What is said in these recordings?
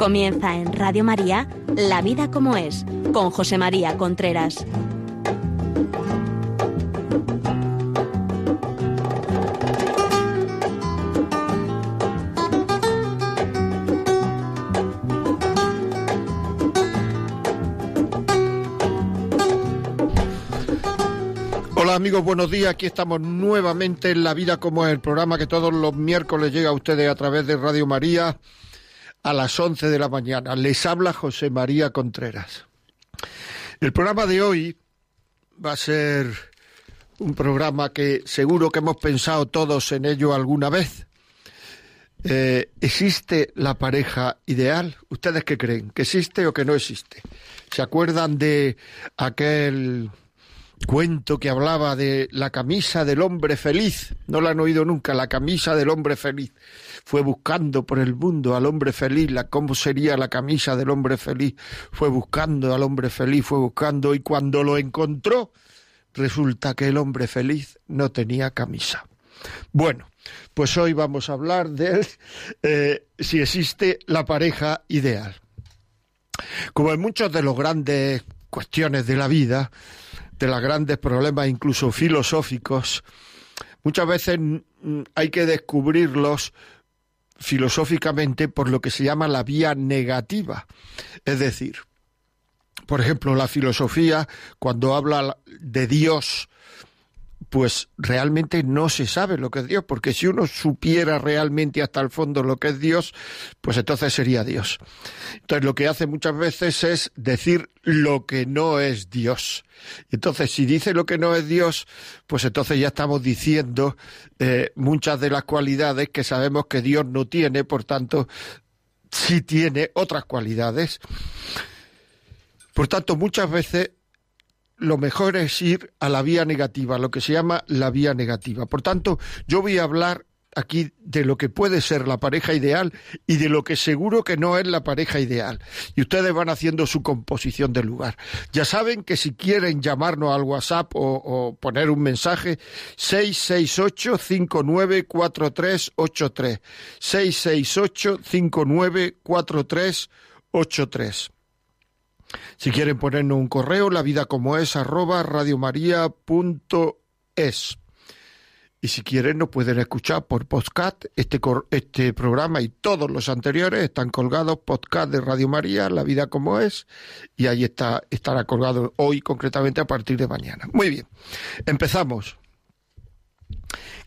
Comienza en Radio María La vida como es, con José María Contreras. Hola amigos, buenos días. Aquí estamos nuevamente en La Vida como es, el programa que todos los miércoles llega a ustedes a través de Radio María a las 11 de la mañana. Les habla José María Contreras. El programa de hoy va a ser un programa que seguro que hemos pensado todos en ello alguna vez. Eh, ¿Existe la pareja ideal? ¿Ustedes qué creen? ¿Que existe o que no existe? ¿Se acuerdan de aquel cuento que hablaba de la camisa del hombre feliz? No lo han oído nunca, la camisa del hombre feliz fue buscando por el mundo al hombre feliz, la, cómo sería la camisa del hombre feliz, fue buscando al hombre feliz, fue buscando y cuando lo encontró, resulta que el hombre feliz no tenía camisa. Bueno, pues hoy vamos a hablar de eh, si existe la pareja ideal. Como en muchos de los grandes cuestiones de la vida, de los grandes problemas incluso filosóficos, muchas veces hay que descubrirlos filosóficamente por lo que se llama la vía negativa. Es decir, por ejemplo, la filosofía, cuando habla de Dios, pues realmente no se sabe lo que es Dios, porque si uno supiera realmente hasta el fondo lo que es Dios, pues entonces sería Dios. Entonces lo que hace muchas veces es decir lo que no es Dios. Entonces si dice lo que no es Dios, pues entonces ya estamos diciendo eh, muchas de las cualidades que sabemos que Dios no tiene, por tanto, sí tiene otras cualidades. Por tanto, muchas veces lo mejor es ir a la vía negativa, lo que se llama la vía negativa. Por tanto, yo voy a hablar aquí de lo que puede ser la pareja ideal y de lo que seguro que no es la pareja ideal. Y ustedes van haciendo su composición del lugar. Ya saben que si quieren llamarnos al WhatsApp o, poner un mensaje, 668-594383. 668-594383. Si quieren ponernos un correo, la vida como es arroba radiomaria.es. Y si quieren nos pueden escuchar por podcast. Este, este programa y todos los anteriores están colgados podcast de Radio María, La Vida como es, y ahí está, estará colgado hoy concretamente a partir de mañana. Muy bien, empezamos.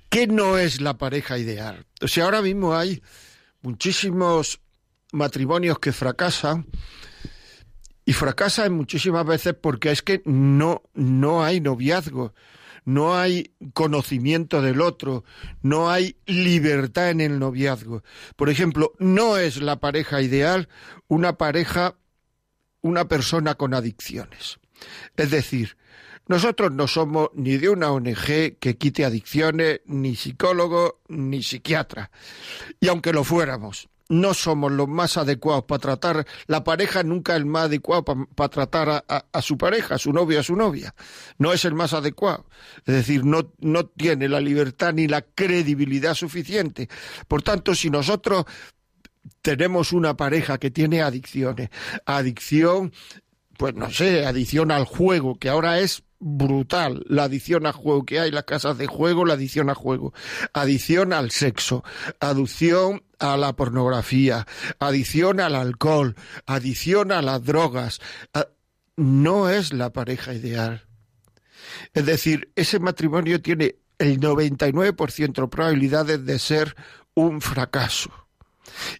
¿Qué no es la pareja ideal? O sea, ahora mismo hay muchísimos matrimonios que fracasan y fracasan muchísimas veces porque es que no, no hay noviazgo, no hay conocimiento del otro, no hay libertad en el noviazgo. Por ejemplo, no es la pareja ideal una pareja, una persona con adicciones. Es decir, nosotros no somos ni de una ONG que quite adicciones, ni psicólogo, ni psiquiatra. Y aunque lo fuéramos, no somos los más adecuados para tratar, la pareja nunca es el más adecuado para, tratar a, su pareja, a su novio, a su novia. No es el más adecuado. Es decir, no, no tiene la libertad ni la credibilidad suficiente. Por tanto, si nosotros tenemos una pareja que tiene adicciones, adicción, pues no sé, adicción al juego, que ahora es brutal la adicción a juego que hay, las casas de juego, la adicción a juego, adicción al sexo, adicción a la pornografía, adicción al alcohol, adicción a las drogas. No es la pareja ideal. Es decir, ese matrimonio tiene el 99% de probabilidades de ser un fracaso.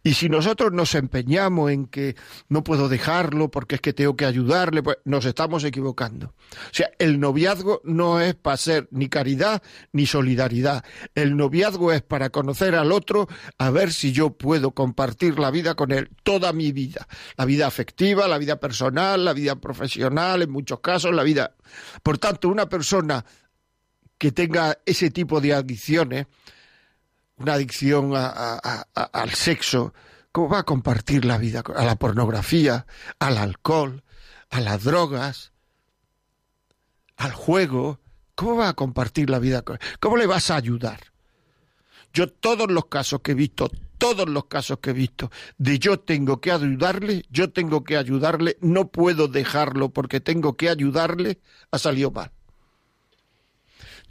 Y si nosotros nos empeñamos en que no puedo dejarlo porque es que tengo que ayudarle, pues nos estamos equivocando. O sea, el noviazgo no es para ser ni caridad ni solidaridad. El noviazgo es para conocer al otro, a ver si yo puedo compartir la vida con él, toda mi vida. La vida afectiva, la vida personal, la vida profesional, en muchos casos, la vida. Por tanto, una persona que tenga ese tipo de adicciones, una adicción al sexo, ¿cómo va a compartir la vida? A la pornografía, al alcohol, a las drogas, al juego. ¿Cómo va a compartir la vida? ¿Cómo le vas a ayudar? Yo todos los casos que he visto, todos los casos que he visto, de yo tengo que ayudarle, yo tengo que ayudarle, no puedo dejarlo porque tengo que ayudarle, ha salido mal.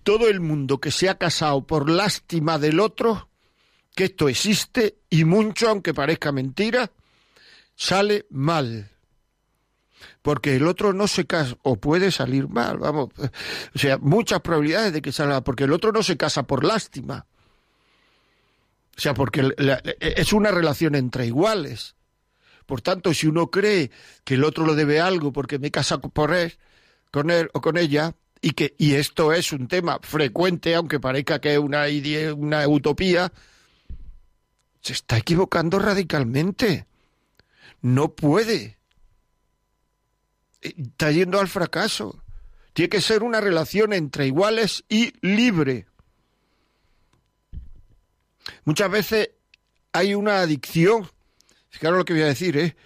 Todo el mundo que se ha casado por lástima del otro, que esto existe y mucho, aunque parezca mentira, sale mal. Porque el otro no se casa, o puede salir mal, vamos. O sea, muchas probabilidades de que salga, porque el otro no se casa por lástima. O sea, porque es una relación entre iguales. Por tanto, si uno cree que el otro lo debe algo porque me casa por él, con él o con ella, y que y esto es un tema frecuente, aunque parezca que es una, una utopía, se está equivocando radicalmente. No puede. Está yendo al fracaso. Tiene que ser una relación entre iguales y libre. Muchas veces hay una adicción, fijaros lo que voy a decir, ¿eh?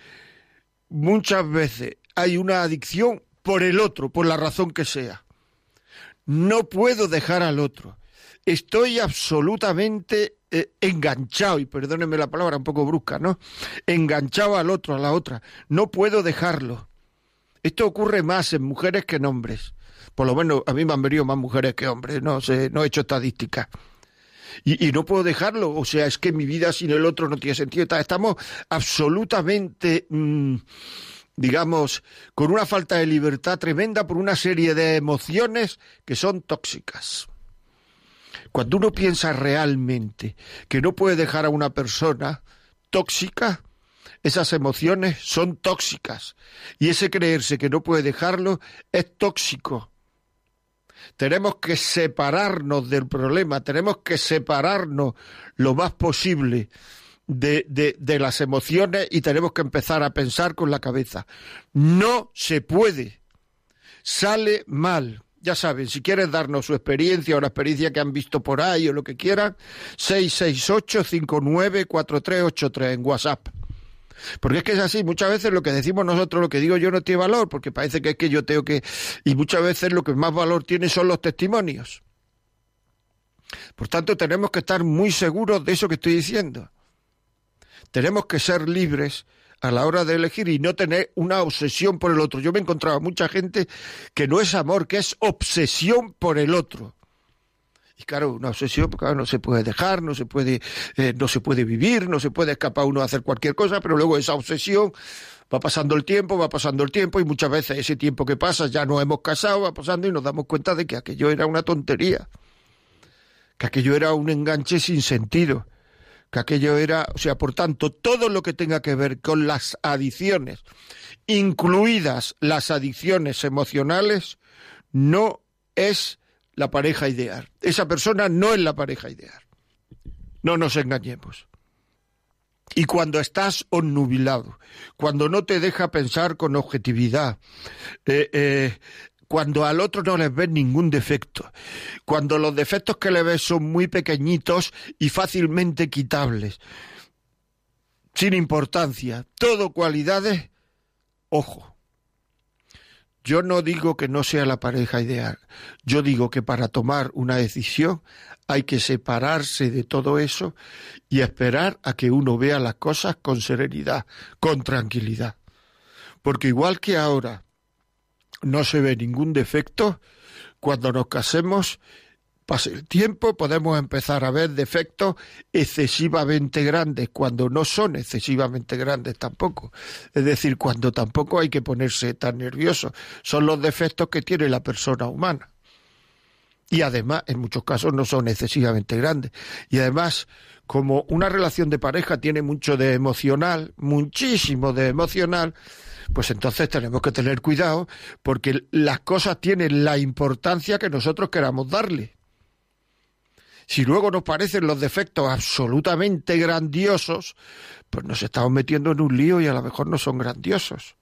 Muchas veces hay una adicción por el otro, por la razón que sea. No puedo dejar al otro. Estoy absolutamente eh, enganchado, y perdónenme la palabra un poco brusca, ¿no? Enganchado al otro, a la otra. No puedo dejarlo. Esto ocurre más en mujeres que en hombres. Por lo menos a mí me han venido más mujeres que hombres, no sé, no he hecho estadísticas y, no puedo dejarlo. O sea, es que mi vida sin el otro no tiene sentido. Estamos absolutamente, mm, digamos, con una falta de libertad tremenda por una serie de emociones que son tóxicas. Cuando uno piensa realmente que no puede dejar a una persona tóxica, esas emociones son tóxicas. Y ese creerse que no puede dejarlo es tóxico. Tenemos que separarnos del problema, tenemos que separarnos lo más posible de, de, las emociones y tenemos que empezar a pensar con la cabeza. No se puede. Sale mal. Ya saben, si quieren darnos su experiencia o la experiencia que han visto por ahí o lo que quieran, 668-594383 en WhatsApp. Porque es que es así, muchas veces lo que decimos nosotros, lo que digo yo no tiene valor, porque parece que es que yo tengo que... Y muchas veces lo que más valor tiene son los testimonios. Por tanto, tenemos que estar muy seguros de eso que estoy diciendo. Tenemos que ser libres a la hora de elegir y no tener una obsesión por el otro. Yo me he encontrado mucha gente que no es amor, que es obsesión por el otro. Y claro, una obsesión, porque no se puede dejar, no se puede, eh, no se puede vivir, no se puede escapar uno a hacer cualquier cosa, pero luego esa obsesión va pasando el tiempo, va pasando el tiempo, y muchas veces ese tiempo que pasa ya nos hemos casado, va pasando y nos damos cuenta de que aquello era una tontería, que aquello era un enganche sin sentido, que aquello era, o sea, por tanto, todo lo que tenga que ver con las adicciones, incluidas las adicciones emocionales, no es la pareja ideal. Esa persona no es la pareja ideal. No nos engañemos. Y cuando estás onnubilado, cuando no te deja pensar con objetividad, eh, eh, cuando al otro no le ves ningún defecto, cuando los defectos que le ves son muy pequeñitos y fácilmente quitables, sin importancia, todo cualidades, ojo, yo no digo que no sea la pareja ideal, yo digo que para tomar una decisión hay que separarse de todo eso y esperar a que uno vea las cosas con serenidad, con tranquilidad. Porque igual que ahora no se ve ningún defecto, cuando nos casemos pase el tiempo, podemos empezar a ver defectos excesivamente grandes, cuando no son excesivamente grandes tampoco. Es decir, cuando tampoco hay que ponerse tan nervioso. Son los defectos que tiene la persona humana. Y además, en muchos casos, no son excesivamente grandes. Y además, como una relación de pareja tiene mucho de emocional, muchísimo de emocional, pues entonces tenemos que tener cuidado porque las cosas tienen la importancia que nosotros queramos darle. Si luego nos parecen los defectos absolutamente grandiosos, pues nos estamos metiendo en un lío y a lo mejor no son grandiosos.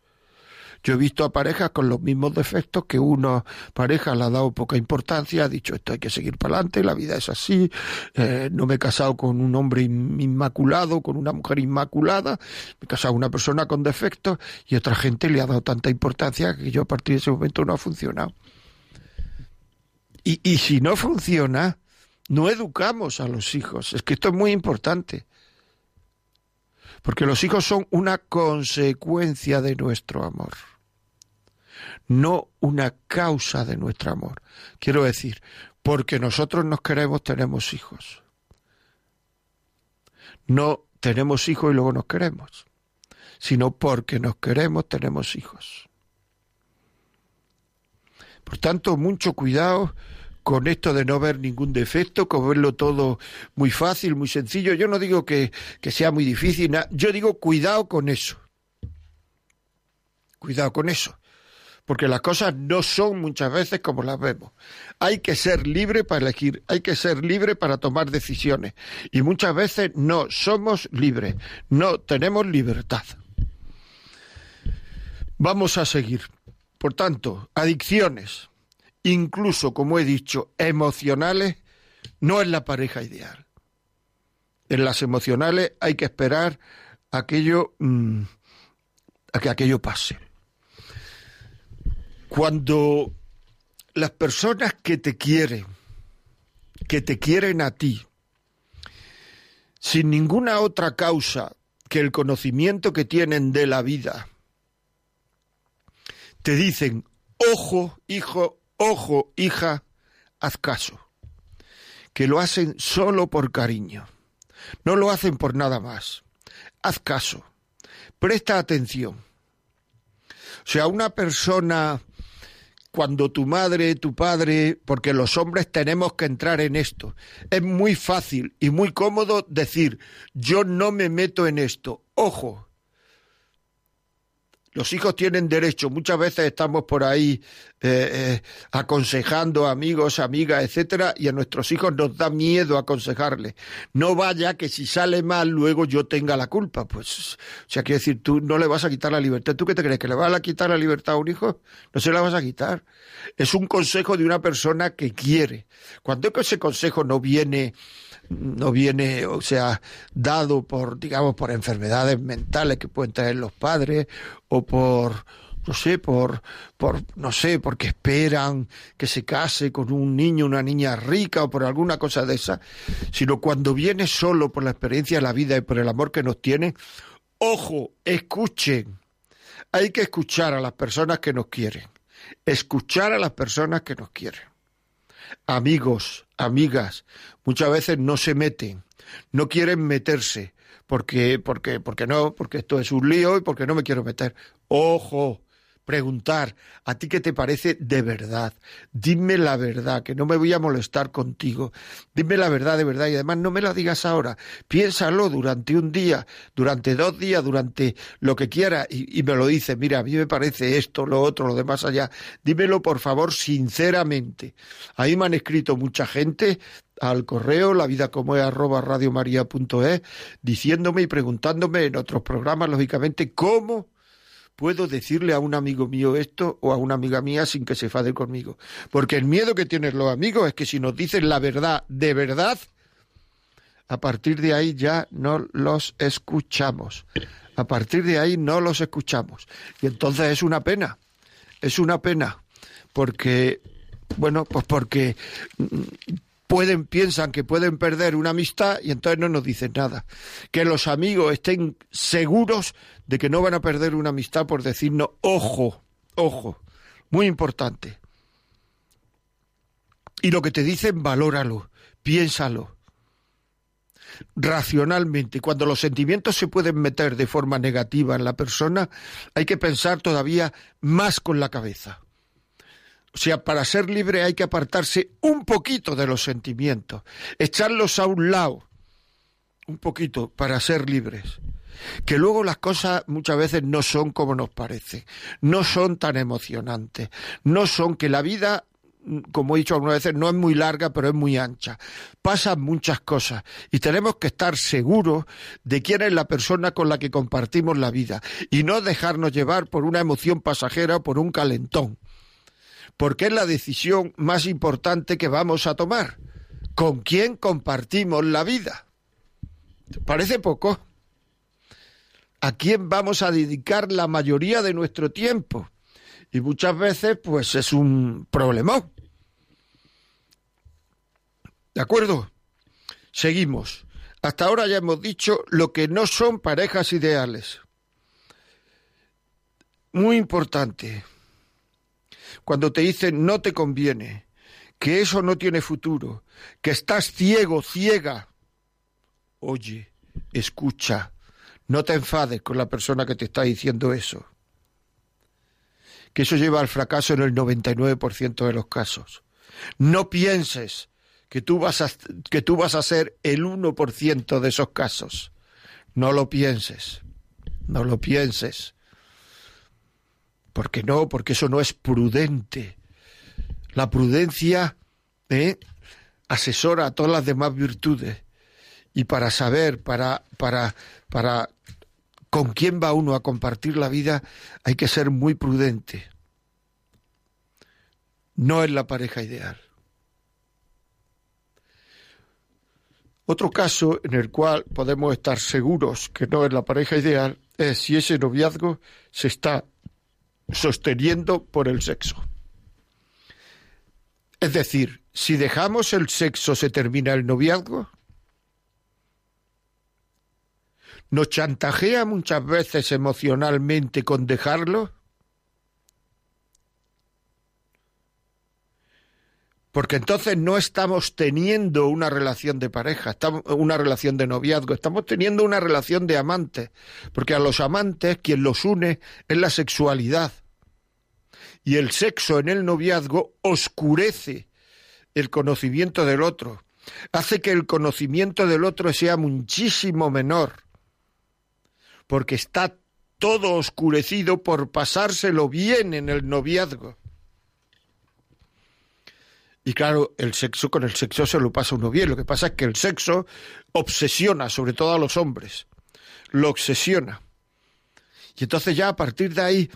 Yo he visto a parejas con los mismos defectos que una pareja le ha dado poca importancia, ha dicho esto hay que seguir para adelante, la vida es así, eh, no me he casado con un hombre inmaculado, con una mujer inmaculada, me he casado con una persona con defectos y otra gente le ha dado tanta importancia que yo a partir de ese momento no ha funcionado. Y, y si no funciona, no educamos a los hijos. Es que esto es muy importante. Porque los hijos son una consecuencia de nuestro amor, no una causa de nuestro amor. Quiero decir, porque nosotros nos queremos, tenemos hijos. No tenemos hijos y luego nos queremos, sino porque nos queremos, tenemos hijos. Por tanto, mucho cuidado con esto de no ver ningún defecto, con verlo todo muy fácil, muy sencillo. Yo no digo que, sea muy difícil, yo digo cuidado con eso. Cuidado con eso. Porque las cosas no son muchas veces como las vemos. Hay que ser libre para elegir, hay que ser libre para tomar decisiones. Y muchas veces no somos libres, no tenemos libertad. Vamos a seguir. Por tanto, adicciones, incluso, como he dicho, emocionales, no es la pareja ideal. En las emocionales hay que esperar aquello, mm, a que aquello pase. Cuando las personas que te quieren, que te quieren a ti, sin ninguna otra causa que el conocimiento que tienen de la vida, te dicen, ojo, hijo, ojo, hija, haz caso, que lo hacen solo por cariño, no lo hacen por nada más. Haz caso, presta atención. O sea, una persona, cuando tu madre, tu padre, porque los hombres tenemos que entrar en esto, es muy fácil y muy cómodo decir, yo no me meto en esto. Ojo, los hijos tienen derecho. Muchas veces estamos por ahí eh, eh, aconsejando a amigos, amigas, etcétera, y a nuestros hijos nos da miedo aconsejarles. No vaya que si sale mal luego yo tenga la culpa. Pues, o sea, quiere decir, tú no le vas a quitar la libertad. ¿Tú qué te crees? ¿Que le vas a quitar la libertad a un hijo? No se la vas a quitar. Es un consejo de una persona que quiere. Cuando ese consejo no viene no viene, o sea, dado por, digamos, por enfermedades mentales que pueden tener los padres o por, no sé, por, por, no sé, porque esperan que se case con un niño, una niña rica o por alguna cosa de esa, sino cuando viene solo por la experiencia de la vida y por el amor que nos tiene, ojo, escuchen. Hay que escuchar a las personas que nos quieren. Escuchar a las personas que nos quieren. Amigos, amigas, muchas veces no se meten, no quieren meterse, porque, porque, porque no, porque esto es un lío y porque no me quiero meter. Ojo, preguntar, ¿a ti qué te parece de verdad? Dime la verdad, que no me voy a molestar contigo. Dime la verdad de verdad y además no me la digas ahora. Piénsalo durante un día, durante dos días, durante lo que quiera y, me lo dices. Mira, a mí me parece esto, lo otro, lo demás allá. Dímelo por favor sinceramente. Ahí me han escrito mucha gente al correo la vida como es arroba radiomaria.es diciéndome y preguntándome en otros programas lógicamente cómo puedo decirle a un amigo mío esto o a una amiga mía sin que se fade conmigo. Porque el miedo que tienen los amigos es que si nos dicen la verdad de verdad, a partir de ahí ya no los escuchamos. A partir de ahí no los escuchamos. Y entonces es una pena, es una pena, porque, bueno, pues porque pueden, piensan que pueden perder una amistad y entonces no nos dicen nada. Que los amigos estén seguros de que no van a perder una amistad por decirnos, ojo, ojo, muy importante. Y lo que te dicen, valóralo, piénsalo. Racionalmente, cuando los sentimientos se pueden meter de forma negativa en la persona, hay que pensar todavía más con la cabeza. O sea, para ser libre hay que apartarse un poquito de los sentimientos, echarlos a un lado, un poquito, para ser libres. Que luego las cosas muchas veces no son como nos parece, no son tan emocionantes, no son que la vida como he dicho algunas veces, no es muy larga, pero es muy ancha. Pasan muchas cosas y tenemos que estar seguros de quién es la persona con la que compartimos la vida y no dejarnos llevar por una emoción pasajera o por un calentón porque es la decisión más importante que vamos a tomar. ¿Con quién compartimos la vida? ¿Parece poco? ¿A quién vamos a dedicar la mayoría de nuestro tiempo? Y muchas veces, pues es un problemón. ¿De acuerdo? Seguimos. Hasta ahora ya hemos dicho lo que no son parejas ideales. Muy importante. Cuando te dicen no te conviene, que eso no tiene futuro, que estás ciego, ciega. Oye, escucha, no te enfades con la persona que te está diciendo eso. Que eso lleva al fracaso en el 99% de los casos. No pienses que tú vas a, que tú vas a ser el 1% de esos casos. No lo pienses, no lo pienses. Porque no, porque eso no es prudente. La prudencia ¿eh? asesora a todas las demás virtudes. Y para saber, para, para, para con quién va uno a compartir la vida, hay que ser muy prudente. No es la pareja ideal. Otro caso en el cual podemos estar seguros que no es la pareja ideal es si ese noviazgo se está sosteniendo por el sexo. Es decir, si dejamos el sexo se termina el noviazgo. ¿Nos chantajea muchas veces emocionalmente con dejarlo? Porque entonces no estamos teniendo una relación de pareja, estamos, una relación de noviazgo, estamos teniendo una relación de amantes, porque a los amantes quien los une es la sexualidad. Y el sexo en el noviazgo oscurece el conocimiento del otro, hace que el conocimiento del otro sea muchísimo menor, porque está todo oscurecido por pasárselo bien en el noviazgo. Y claro, el sexo con el sexo se lo pasa uno bien. Lo que pasa es que el sexo obsesiona, sobre todo a los hombres. Lo obsesiona. Y entonces ya a partir de ahí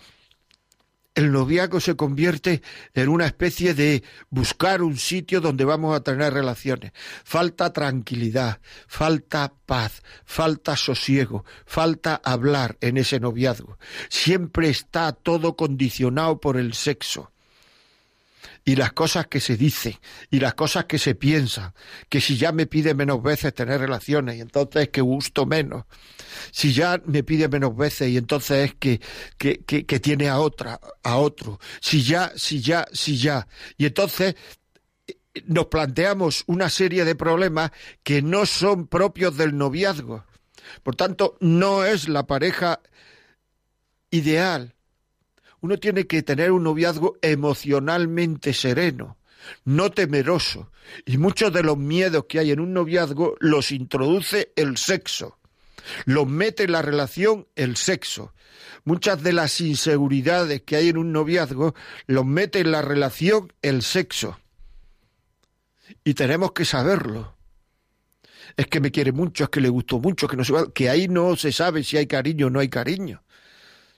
el noviazgo se convierte en una especie de buscar un sitio donde vamos a tener relaciones. Falta tranquilidad, falta paz, falta sosiego, falta hablar en ese noviazgo. Siempre está todo condicionado por el sexo y las cosas que se dicen y las cosas que se piensan, que si ya me pide menos veces tener relaciones y entonces es que gusto menos, si ya me pide menos veces y entonces es que, que, que, que tiene a otra, a otro, si ya, si ya, si ya, y entonces eh, nos planteamos una serie de problemas que no son propios del noviazgo. Por tanto, no es la pareja ideal uno tiene que tener un noviazgo emocionalmente sereno, no temeroso, y muchos de los miedos que hay en un noviazgo los introduce el sexo, los mete en la relación el sexo. Muchas de las inseguridades que hay en un noviazgo los mete en la relación el sexo. Y tenemos que saberlo. Es que me quiere mucho, es que le gustó mucho, que no se que ahí no se sabe si hay cariño o no hay cariño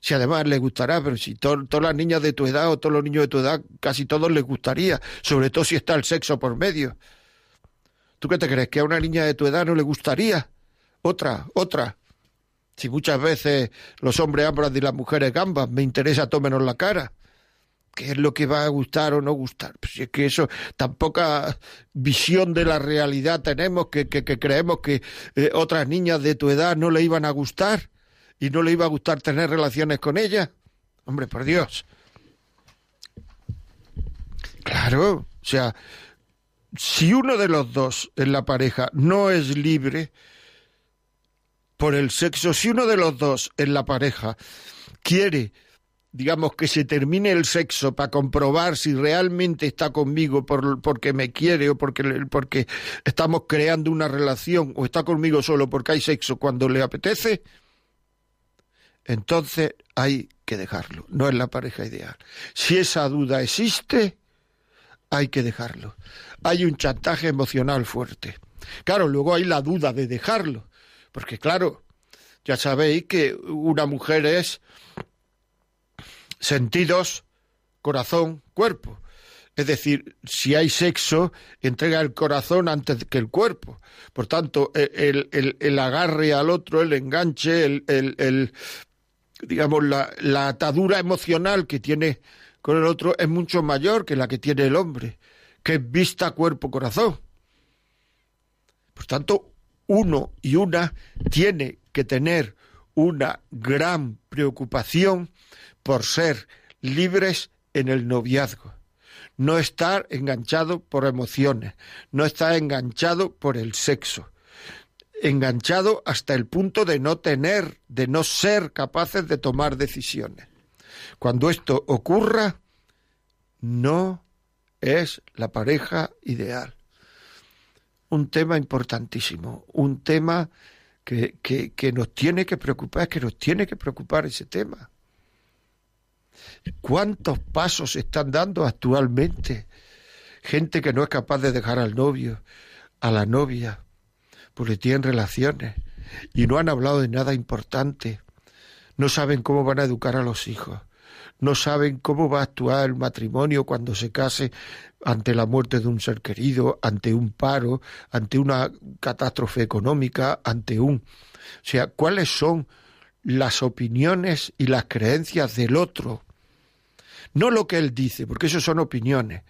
si además les gustará, pero si todas las niñas de tu edad o todos los niños de tu edad, casi todos les gustaría, sobre todo si está el sexo por medio. ¿Tú qué te crees? ¿Que a una niña de tu edad no le gustaría? Otra, otra. Si muchas veces los hombres hablan de las mujeres gambas, me interesa todo menos la cara. ¿Qué es lo que va a gustar o no gustar? Pues es que eso, tan poca visión de la realidad tenemos que, que, creemos que eh, otras niñas de tu edad no le iban a gustar y no le iba a gustar tener relaciones con ella. Hombre, por Dios. Claro, o sea, si uno de los dos en la pareja no es libre por el sexo, si uno de los dos en la pareja quiere, digamos, que se termine el sexo para comprobar si realmente está conmigo por, porque me quiere o porque, porque estamos creando una relación o está conmigo solo porque hay sexo cuando le apetece, entonces hay que dejarlo. No es la pareja ideal. Si esa duda existe, hay que dejarlo. Hay un chantaje emocional fuerte. Claro, luego hay la duda de dejarlo. Porque claro, ya sabéis que una mujer es sentidos, corazón, cuerpo. Es decir, si hay sexo, entrega el corazón antes que el cuerpo. Por tanto, el, el, el agarre al otro, el enganche, el, el, digamos, la, atadura emocional que tiene con el otro es mucho mayor que la que tiene el hombre, que es vista, cuerpo, corazón. Por tanto, uno y una tiene que tener una gran preocupación por ser libres en el noviazgo, no estar enganchado por emociones, no estar enganchado por el sexo, enganchado hasta el punto de no tener, de no ser capaces de tomar decisiones. Cuando esto ocurra, no es la pareja ideal. Un tema importantísimo, un tema que, que, nos tiene que preocupar, que nos tiene que preocupar ese tema. ¿Cuántos pasos están dando actualmente? Gente que no es capaz de dejar al novio, a la novia, tienen relaciones y no han hablado de nada importante. No saben cómo van a educar a los hijos. No saben cómo va a actuar el matrimonio cuando se case ante la muerte de un ser querido, ante un paro, ante una catástrofe económica, ante un... O sea, ¿cuáles son las opiniones y las creencias del otro? No lo que él dice, porque eso son opiniones.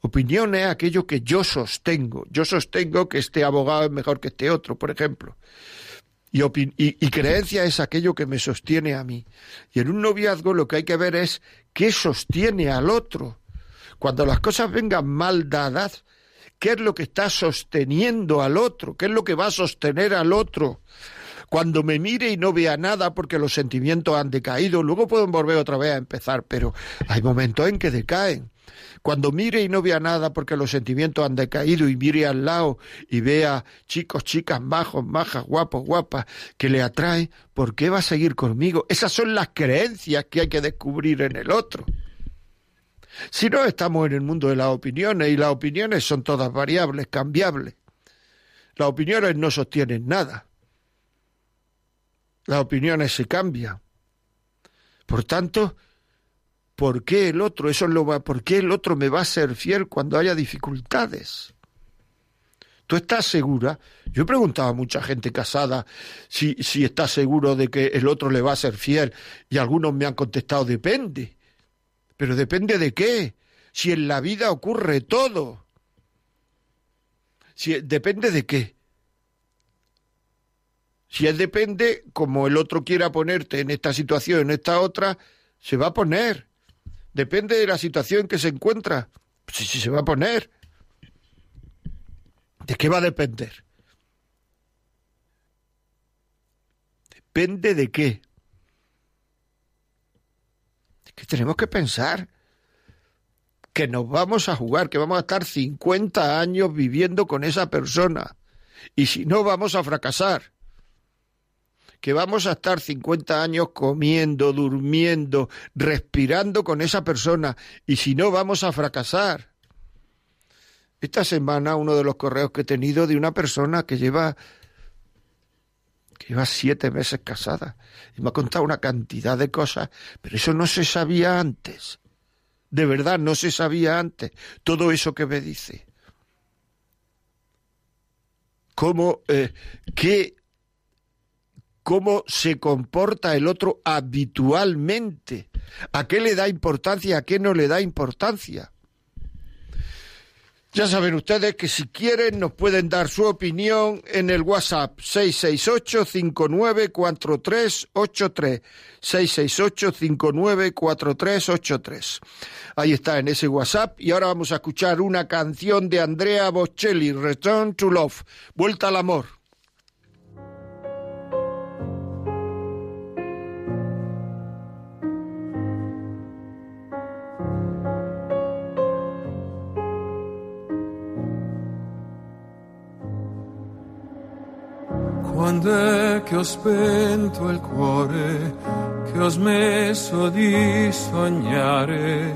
Opinión es aquello que yo sostengo. Yo sostengo que este abogado es mejor que este otro, por ejemplo. Y, y, creencia es aquello que me sostiene a mí. Y en un noviazgo lo que hay que ver es qué sostiene al otro. Cuando las cosas vengan mal dadas, ¿qué es lo que está sosteniendo al otro? ¿Qué es lo que va a sostener al otro? Cuando me mire y no vea nada porque los sentimientos han decaído, luego pueden volver otra vez a empezar, pero hay momentos en que decaen. Cuando mire y no vea nada porque los sentimientos han decaído y mire al lado y vea chicos, chicas, majos, majas, guapos, guapas, que le atrae, ¿por qué va a seguir conmigo? Esas son las creencias que hay que descubrir en el otro. Si no, estamos en el mundo de las opiniones y las opiniones son todas variables, cambiables. Las opiniones no sostienen nada. Las opiniones se cambian. Por tanto, ¿por qué el otro, eso lo va, por qué el otro me va a ser fiel cuando haya dificultades? ¿Tú estás segura? Yo he preguntado a mucha gente casada si, si está seguro de que el otro le va a ser fiel y algunos me han contestado depende. Pero depende de qué. Si en la vida ocurre todo. Si, depende de qué. Si él depende, como el otro quiera ponerte en esta situación, en esta otra, se va a poner. Depende de la situación que se encuentra. Si, si se va a poner. ¿De qué va a depender? Depende de qué. que tenemos que pensar que nos vamos a jugar, que vamos a estar 50 años viviendo con esa persona. Y si no, vamos a fracasar que vamos a estar 50 años comiendo, durmiendo, respirando con esa persona y si no vamos a fracasar. Esta semana uno de los correos que he tenido de una persona que lleva que lleva siete meses casada y me ha contado una cantidad de cosas, pero eso no se sabía antes. De verdad, no se sabía antes todo eso que me dice. ¿Cómo, eh, qué cómo se comporta el otro habitualmente, a qué le da importancia, a qué no le da importancia. Ya saben ustedes que si quieren nos pueden dar su opinión en el WhatsApp 668-594383. 668-594383. Ahí está en ese WhatsApp. Y ahora vamos a escuchar una canción de Andrea Bocelli, Return to Love, Vuelta al Amor. Quando è che ho spento il cuore, che ho smesso di sognare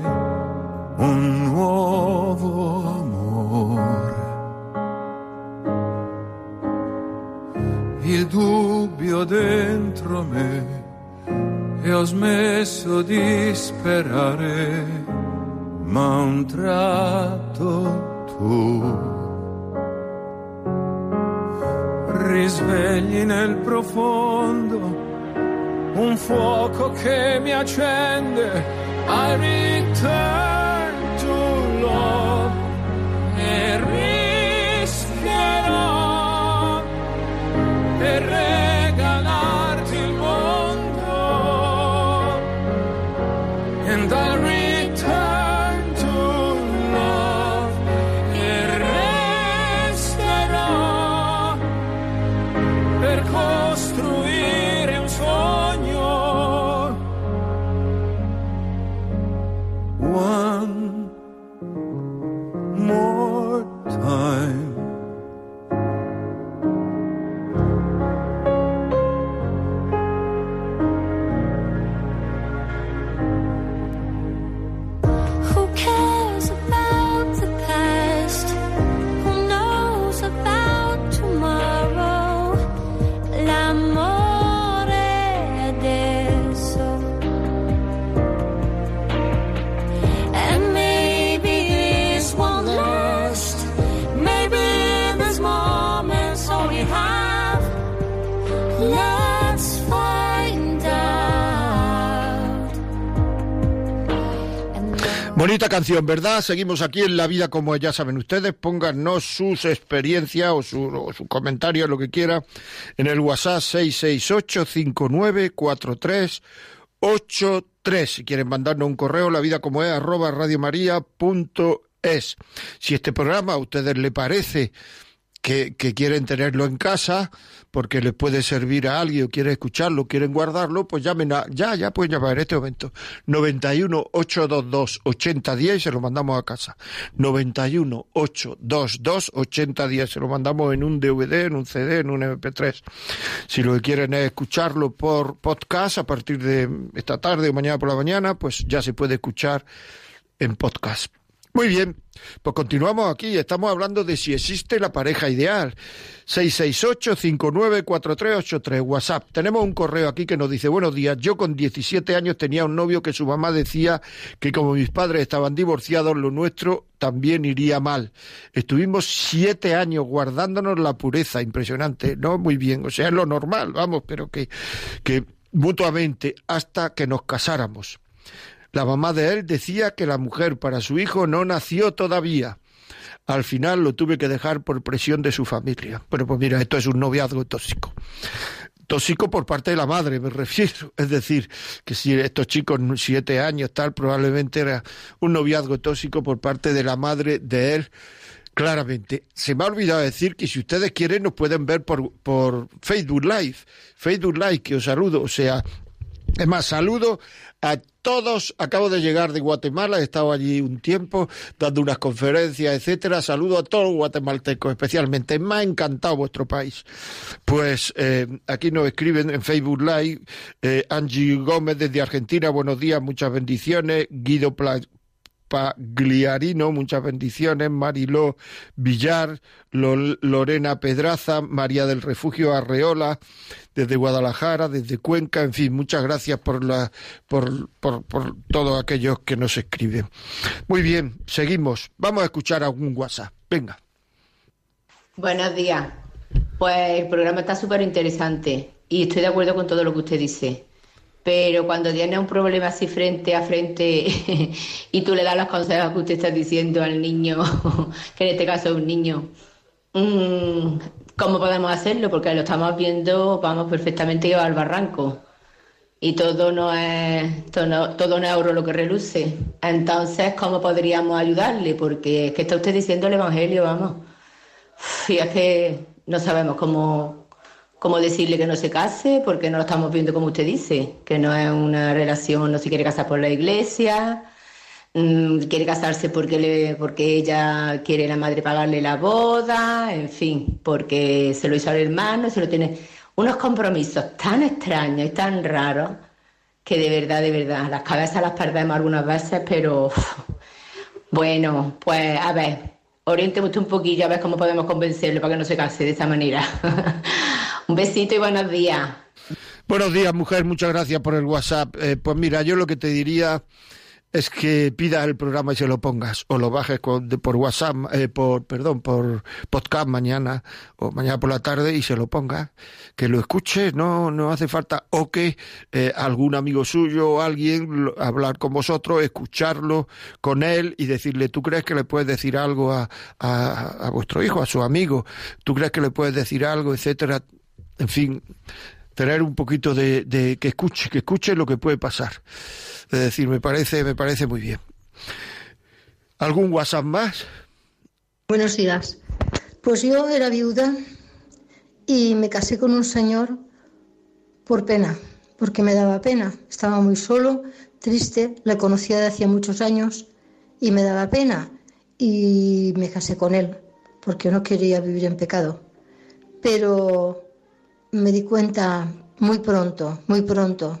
un nuovo amore. Il dubbio dentro me e ho smesso di sperare, ma un tratto tu risvegli nel profondo un fuoco che mi accende. I return to love e rischierò more Bonita canción, ¿verdad? Seguimos aquí en La Vida como ya saben ustedes. Pónganos sus experiencias o su, o su comentario, lo que quiera, en el WhatsApp 668-594383. Si quieren mandarnos un correo, la vida como es, arroba radiomaria.es. Si este programa a ustedes le parece que, quieren tenerlo en casa porque les puede servir a alguien o quieren escucharlo, quieren guardarlo, pues llamen a, ya, ya pueden llamar en este momento 91 822 8010 y se lo mandamos a casa. 91 822 8010 se lo mandamos en un DVD, en un CD, en un MP3. Si lo que quieren es escucharlo por podcast a partir de esta tarde o mañana por la mañana, pues ya se puede escuchar en podcast. Muy bien, pues continuamos aquí. Estamos hablando de si existe la pareja ideal. 668-594383, WhatsApp. Tenemos un correo aquí que nos dice, buenos días, yo con 17 años tenía un novio que su mamá decía que como mis padres estaban divorciados, lo nuestro también iría mal. Estuvimos siete años guardándonos la pureza, impresionante, ¿no? Muy bien, o sea, es lo normal, vamos, pero que, que mutuamente hasta que nos casáramos. La mamá de él decía que la mujer para su hijo no nació todavía. Al final lo tuve que dejar por presión de su familia. Bueno, pues mira, esto es un noviazgo tóxico. Tóxico por parte de la madre, me refiero. Es decir, que si estos chicos, siete años, tal, probablemente era un noviazgo tóxico por parte de la madre de él. Claramente. Se me ha olvidado decir que si ustedes quieren nos pueden ver por, por Facebook Live. Facebook Live, que os saludo. O sea, es más, saludo a todos. Acabo de llegar de Guatemala, he estado allí un tiempo dando unas conferencias, etcétera. Saludo a todos los guatemaltecos, especialmente. Me ha encantado vuestro país. Pues eh, aquí nos escriben en Facebook Live eh, Angie Gómez desde Argentina. Buenos días, muchas bendiciones. Guido Pla Pagliarino, muchas bendiciones, Mariló Villar, Lo- Lorena Pedraza, María del Refugio Arreola, desde Guadalajara, desde Cuenca, en fin, muchas gracias por, la, por, por, por todos aquellos que nos escriben. Muy bien, seguimos. Vamos a escuchar algún WhatsApp. Venga. Buenos días. Pues el programa está súper interesante y estoy de acuerdo con todo lo que usted dice. Pero cuando tiene un problema así frente a frente y tú le das los consejos que usted está diciendo al niño, que en este caso es un niño, mm, ¿cómo podemos hacerlo? Porque lo estamos viendo, vamos perfectamente al barranco y todo no es todo todo no es oro lo que reluce. Entonces, ¿cómo podríamos ayudarle? Porque es que está usted diciendo el evangelio, vamos. Y es que no sabemos cómo, cómo decirle que no se case, porque no lo estamos viendo como usted dice, que no es una relación, no se quiere casar por la iglesia, mm, quiere casarse porque, porque ella quiere la madre pagarle la boda, en fin, porque se lo hizo al hermano, se lo tiene. Unos compromisos tan extraños y tan raros que de verdad, de verdad, las cabezas las perdemos algunas veces, pero bueno, pues a ver, oriente usted un poquillo a ver cómo podemos convencerle para que no se case de esa manera. un besito y buenos días. Buenos días, mujer. Muchas gracias por el WhatsApp. Eh, pues mira, yo lo que te diría es que pidas el programa y se lo pongas o lo bajes con- por WhatsApp, eh, por perdón, por podcast mañana o mañana por la tarde y se lo pongas, que lo escuches, no no hace falta o que eh, algún amigo suyo o alguien hablar con vosotros, escucharlo con él y decirle, ¿tú crees que le puedes decir algo a, a, a vuestro hijo, a su amigo? ¿Tú crees que le puedes decir algo, etcétera? En fin, tener un poquito de, que escuche, que escuche lo que puede pasar. Es decir, me parece, me parece muy bien. ¿Algún WhatsApp más? Buenos días. Pues yo era viuda y me casé con un señor por pena, porque me daba pena. Estaba muy solo, triste, le conocía de hacía muchos años y me daba pena. y me casé con él porque no quería vivir en pecado. Pero me di cuenta muy pronto, muy pronto,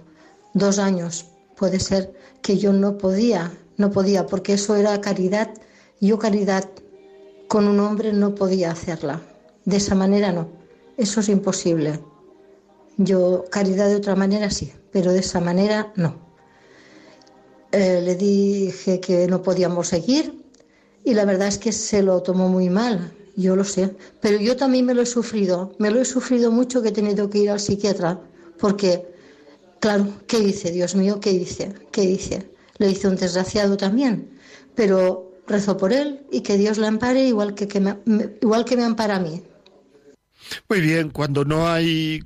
dos años puede ser, que yo no podía, no podía, porque eso era caridad. Yo caridad con un hombre no podía hacerla. De esa manera no. Eso es imposible. Yo caridad de otra manera sí, pero de esa manera no. Eh, le dije que no podíamos seguir y la verdad es que se lo tomó muy mal. Yo lo sé, pero yo también me lo he sufrido. Me lo he sufrido mucho que he tenido que ir al psiquiatra porque, claro, ¿qué dice? Dios mío, ¿qué dice? ¿Qué dice? Le hice un desgraciado también, pero rezo por él y que Dios le ampare igual que, que me, igual que me ampara a mí. Muy bien, cuando no hay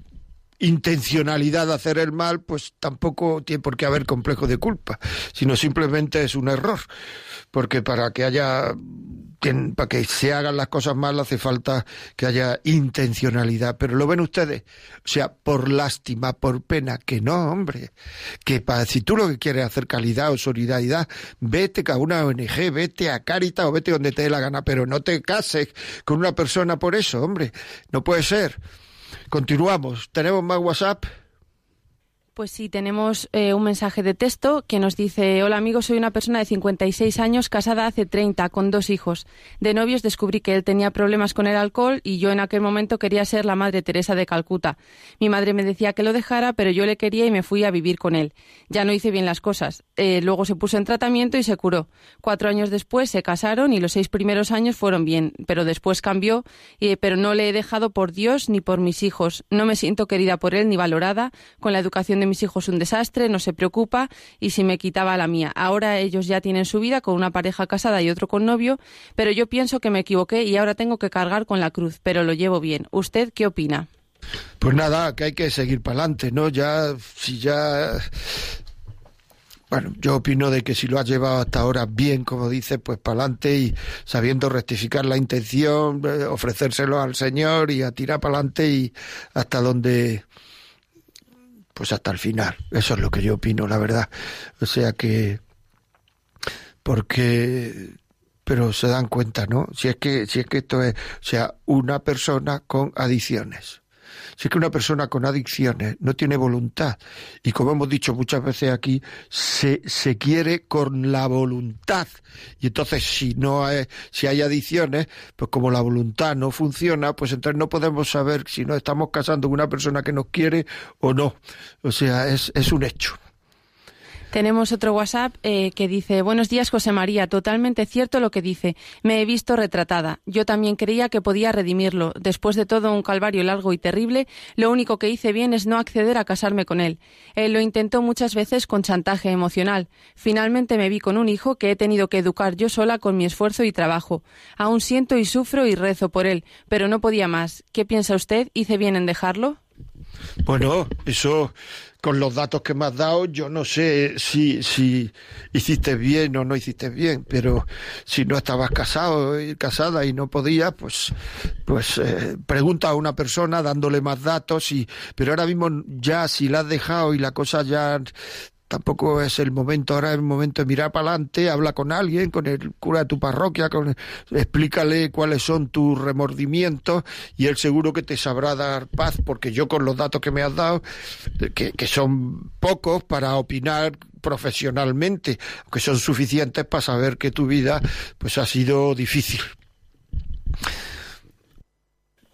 intencionalidad de hacer el mal, pues tampoco tiene por qué haber complejo de culpa, sino simplemente es un error. Porque para que haya para que se hagan las cosas mal hace falta que haya intencionalidad. Pero lo ven ustedes, o sea, por lástima, por pena, que no, hombre. Que para, si tú lo que quieres es hacer calidad o solidaridad, vete a una ONG, vete a Caritas o vete donde te dé la gana, pero no te cases con una persona por eso, hombre. No puede ser. Continuamos. ¿Tenemos más WhatsApp? Pues sí, tenemos eh, un mensaje de texto que nos dice, hola amigo, soy una persona de 56 años, casada hace 30, con dos hijos. De novios descubrí que él tenía problemas con el alcohol y yo en aquel momento quería ser la Madre Teresa de Calcuta. Mi madre me decía que lo dejara, pero yo le quería y me fui a vivir con él. Ya no hice bien las cosas. Eh, luego se puso en tratamiento y se curó. Cuatro años después se casaron y los seis primeros años fueron bien, pero después cambió, eh, pero no le he dejado por Dios ni por mis hijos. No me siento querida por él ni valorada. Con la educación de mis hijos un desastre, no se preocupa y si me quitaba la mía. Ahora ellos ya tienen su vida con una pareja casada y otro con novio, pero yo pienso que me equivoqué y ahora tengo que cargar con la cruz, pero lo llevo bien. ¿Usted qué opina? Pues nada, que hay que seguir para adelante, ¿no? Ya, si ya. Bueno, yo opino de que si lo has llevado hasta ahora bien, como dice, pues para adelante y sabiendo rectificar la intención, eh, ofrecérselo al Señor y a tirar para adelante y hasta donde. Pues hasta el final. Eso es lo que yo opino, la verdad. O sea que. Porque pero se dan cuenta, ¿no? Si es que, si es que esto es, o sea, una persona con adicciones. Si es que una persona con adicciones no tiene voluntad y como hemos dicho muchas veces aquí, se, se quiere con la voluntad. Y entonces si no hay, si hay adicciones, pues como la voluntad no funciona, pues entonces no podemos saber si nos estamos casando con una persona que nos quiere o no. O sea, es, es un hecho. Tenemos otro WhatsApp eh, que dice, buenos días José María, totalmente cierto lo que dice. Me he visto retratada. Yo también creía que podía redimirlo. Después de todo un calvario largo y terrible, lo único que hice bien es no acceder a casarme con él. Él lo intentó muchas veces con chantaje emocional. Finalmente me vi con un hijo que he tenido que educar yo sola con mi esfuerzo y trabajo. Aún siento y sufro y rezo por él, pero no podía más. ¿Qué piensa usted? ¿Hice bien en dejarlo? Bueno, eso con los datos que me has dado, yo no sé si, si hiciste bien o no hiciste bien, pero si no estabas casado casada y no podías, pues, pues eh, pregunta a una persona dándole más datos y, pero ahora mismo ya si la has dejado y la cosa ya tampoco es el momento, ahora es el momento de mirar para adelante, habla con alguien, con el cura de tu parroquia, con, explícale cuáles son tus remordimientos y él seguro que te sabrá dar paz, porque yo con los datos que me has dado, que, que son pocos para opinar profesionalmente, que son suficientes para saber que tu vida pues ha sido difícil.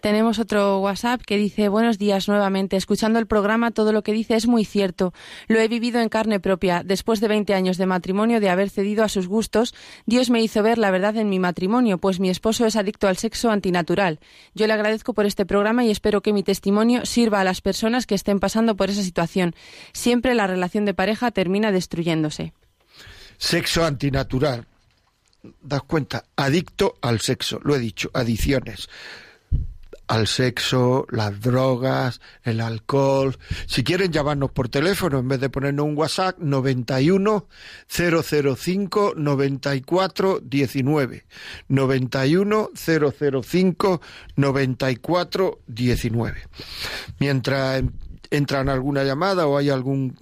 Tenemos otro WhatsApp que dice buenos días nuevamente. Escuchando el programa, todo lo que dice es muy cierto. Lo he vivido en carne propia. Después de 20 años de matrimonio, de haber cedido a sus gustos, Dios me hizo ver la verdad en mi matrimonio, pues mi esposo es adicto al sexo antinatural. Yo le agradezco por este programa y espero que mi testimonio sirva a las personas que estén pasando por esa situación. Siempre la relación de pareja termina destruyéndose. Sexo antinatural. Das cuenta, adicto al sexo, lo he dicho, adicciones al sexo, las drogas, el alcohol. Si quieren llamarnos por teléfono, en vez de ponernos un WhatsApp, 91 005 94 19. 91 005 94 19. Mientras entran alguna llamada o hay algún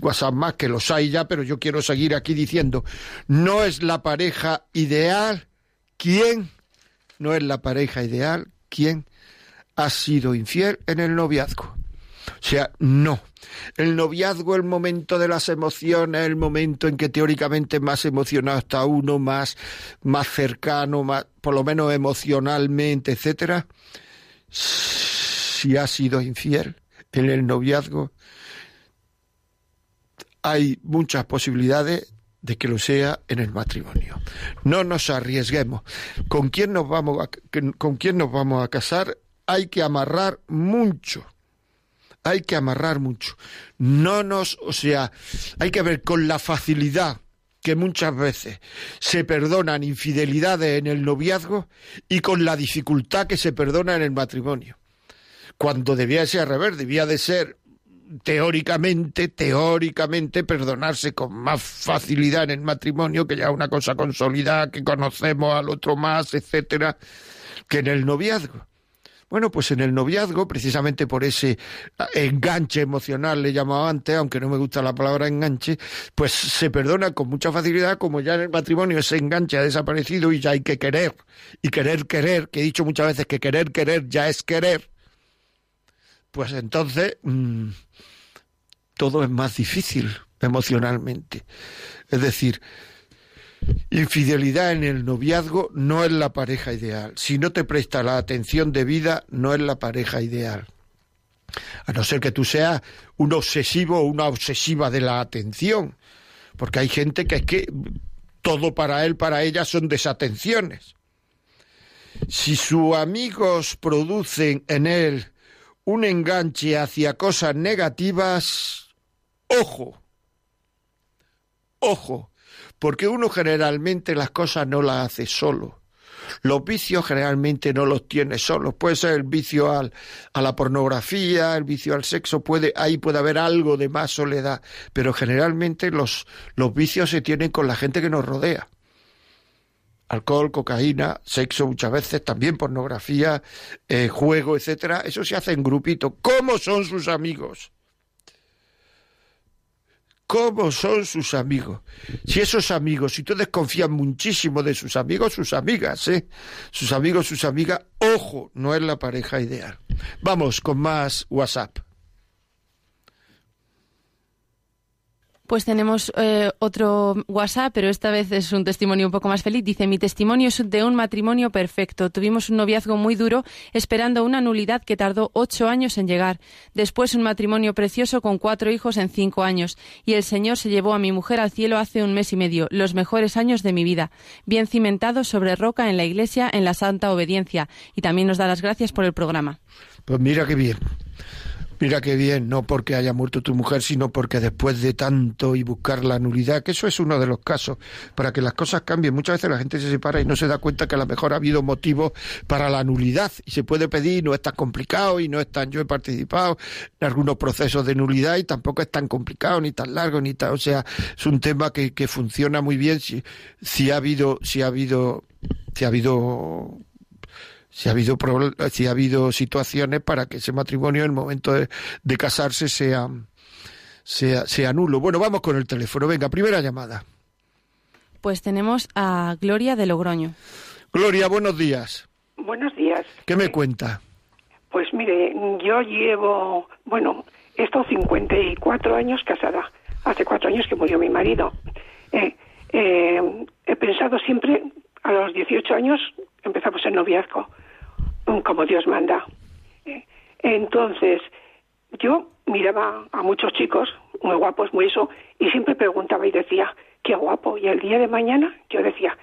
WhatsApp más, que los hay ya, pero yo quiero seguir aquí diciendo, no es la pareja ideal ¿quién no es la pareja ideal? ¿Quién ha sido infiel en el noviazgo? O sea, no. El noviazgo, el momento de las emociones, el momento en que teóricamente más emocionado está uno, más, más cercano, más, por lo menos emocionalmente, etcétera. Si ha sido infiel en el noviazgo, hay muchas posibilidades de que lo sea en el matrimonio. No nos arriesguemos. ¿Con quién nos vamos a, con quién nos vamos a casar? Hay que amarrar mucho. Hay que amarrar mucho. No nos, o sea, hay que ver con la facilidad que muchas veces se perdonan infidelidades en el noviazgo y con la dificultad que se perdona en el matrimonio. Cuando debía ser al debía de ser teóricamente, teóricamente, perdonarse con más facilidad en el matrimonio, que ya una cosa consolidada, que conocemos al otro más, etcétera, que en el noviazgo. Bueno, pues en el noviazgo, precisamente por ese enganche emocional, le llamaba antes, aunque no me gusta la palabra enganche, pues se perdona con mucha facilidad, como ya en el matrimonio ese enganche ha desaparecido y ya hay que querer, y querer, querer, que he dicho muchas veces que querer, querer ya es querer, pues entonces mmm, todo es más difícil emocionalmente. Es decir, infidelidad en el noviazgo no es la pareja ideal. Si no te presta la atención debida, no es la pareja ideal. A no ser que tú seas un obsesivo o una obsesiva de la atención. Porque hay gente que es que todo para él, para ella son desatenciones. Si sus amigos producen en él un enganche hacia cosas negativas, ojo, ojo, porque uno generalmente las cosas no las hace solo. Los vicios generalmente no los tiene solo. Puede ser el vicio al, a la pornografía, el vicio al sexo, puede, ahí puede haber algo de más soledad, pero generalmente los, los vicios se tienen con la gente que nos rodea alcohol, cocaína, sexo muchas veces, también pornografía, eh, juego, etcétera, eso se hace en grupito. ¿Cómo son sus amigos? ¿Cómo son sus amigos? Si esos amigos, si tú desconfías muchísimo de sus amigos, sus amigas, ¿eh? Sus amigos, sus amigas, ojo, no es la pareja ideal. Vamos con más WhatsApp. Pues tenemos eh, otro WhatsApp, pero esta vez es un testimonio un poco más feliz. Dice, mi testimonio es de un matrimonio perfecto. Tuvimos un noviazgo muy duro, esperando una nulidad que tardó ocho años en llegar. Después un matrimonio precioso con cuatro hijos en cinco años. Y el Señor se llevó a mi mujer al cielo hace un mes y medio, los mejores años de mi vida. Bien cimentados sobre roca en la iglesia, en la santa obediencia. Y también nos da las gracias por el programa. Pues mira qué bien. Mira qué bien, no porque haya muerto tu mujer, sino porque después de tanto y buscar la nulidad, que eso es uno de los casos, para que las cosas cambien. Muchas veces la gente se separa y no se da cuenta que a lo mejor ha habido motivos para la nulidad y se puede pedir, no es tan complicado y no es tan. Yo he participado en algunos procesos de nulidad y tampoco es tan complicado, ni tan largo, ni tan. O sea, es un tema que, que funciona muy bien si, si ha habido, si ha habido, si ha habido si ha habido si ha habido situaciones para que ese matrimonio en el momento de, de casarse sea, sea sea nulo. Bueno, vamos con el teléfono. Venga, primera llamada. Pues tenemos a Gloria de Logroño. Gloria, buenos días. Buenos días. ¿Qué me cuenta? Pues mire, yo llevo, bueno, he estado 54 años casada. Hace cuatro años que murió mi marido. Eh, eh, he pensado siempre, a los 18 años empezamos el noviazgo, como Dios manda. Entonces, yo miraba a muchos chicos, muy guapos, muy eso, y siempre preguntaba y decía, qué guapo. Y el día de mañana yo decía,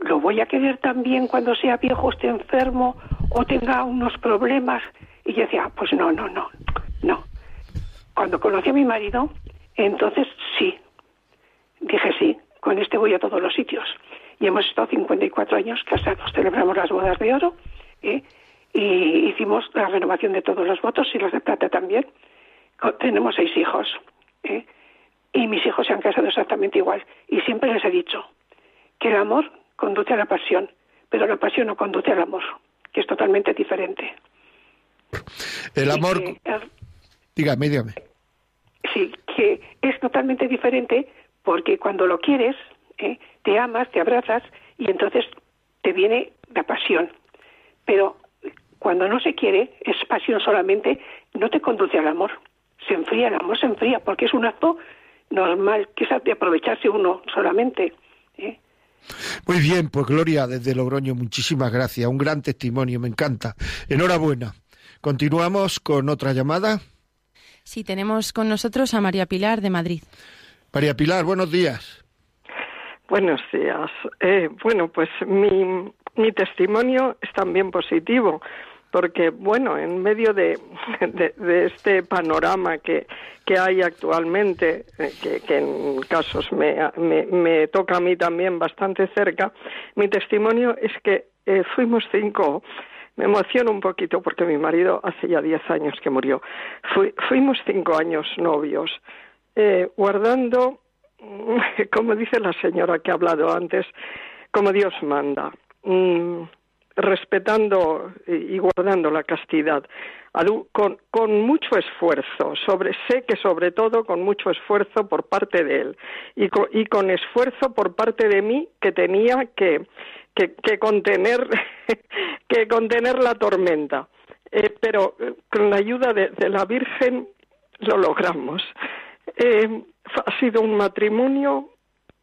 ¿lo voy a querer también cuando sea viejo, esté enfermo o tenga unos problemas? Y yo decía, pues no, no, no, no. Cuando conocí a mi marido, entonces sí, dije sí, con este voy a todos los sitios. Y hemos estado 54 años casados, celebramos las bodas de oro ¿eh? y hicimos la renovación de todos los votos y los de plata también. Tenemos seis hijos ¿eh? y mis hijos se han casado exactamente igual. Y siempre les he dicho que el amor conduce a la pasión, pero la pasión no conduce al amor, que es totalmente diferente. El amor. que el- Dígame, dígame. Sí, que es totalmente diferente porque cuando lo quieres, ¿eh? te amas, te abrazas y entonces te viene la pasión. Pero cuando no se quiere, es pasión solamente, no te conduce al amor. Se enfría, el amor se enfría, porque es un acto normal, que es de aprovecharse uno solamente. ¿eh? Muy bien, pues Gloria, desde Logroño, muchísimas gracias. Un gran testimonio, me encanta. Enhorabuena. Continuamos con otra llamada. Sí, tenemos con nosotros a María Pilar de Madrid. María Pilar, buenos días. Buenos días. Eh, bueno, pues mi, mi testimonio es también positivo, porque, bueno, en medio de, de, este panorama que, que hay actualmente, eh, que, en casos me, me, toca a mí también bastante cerca, mi testimonio es que eh, fuimos cinco me emociono un poquito porque mi marido hace ya diez años que murió. Fui- fuimos cinco años novios, eh, guardando, como dice la señora que ha hablado antes, como Dios manda, mm, respetando y guardando la castidad, con, con mucho esfuerzo, sobre, sé que sobre todo con mucho esfuerzo por parte de él y con, esfuerzo por parte de mí que tenía que, que, que contener que contener la tormenta. Eh, pero eh, con la ayuda de, de la Virgen lo logramos. Eh, ha sido un matrimonio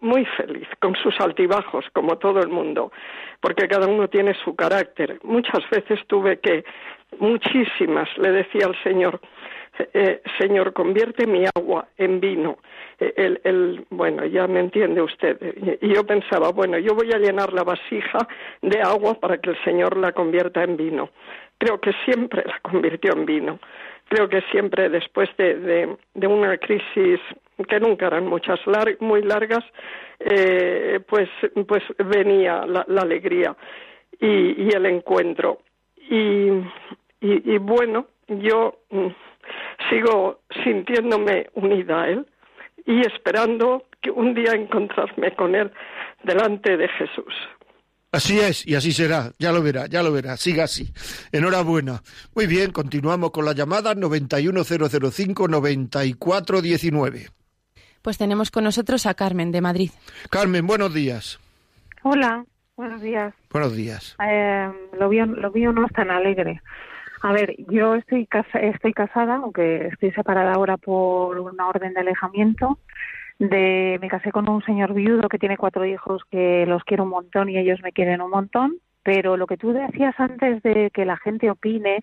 muy feliz, con sus altibajos, como todo el mundo, porque cada uno tiene su carácter. Muchas veces tuve que, muchísimas, le decía al Señor, eh, Señor, convierte mi agua en vino. Eh, El, el, bueno, ya me entiende usted. Y y yo pensaba, bueno, yo voy a llenar la vasija de agua para que el Señor la convierta en vino. Creo que siempre la convirtió en vino. Creo que siempre después de, de, de una crisis que nunca eran muchas muy largas, eh, pues, pues venía la, alegría y, el encuentro. Y, y, y bueno, yo mm, sigo sintiéndome unida a él y esperando que un día encontrarme con él delante de Jesús. Así es, y así será, ya lo verá, ya lo verá, siga así. Enhorabuena. Muy bien, continuamos con la llamada 91005-9419. Pues tenemos con nosotros a Carmen de Madrid. Carmen, buenos días. Hola, buenos días. Buenos días. Eh, lo, mío, lo mío no es tan alegre. A ver, yo estoy, casa- estoy casada, aunque estoy separada ahora por una orden de alejamiento. De, me casé con un señor viudo que tiene cuatro hijos que los quiero un montón y ellos me quieren un montón. Pero lo que tú decías antes de que la gente opine,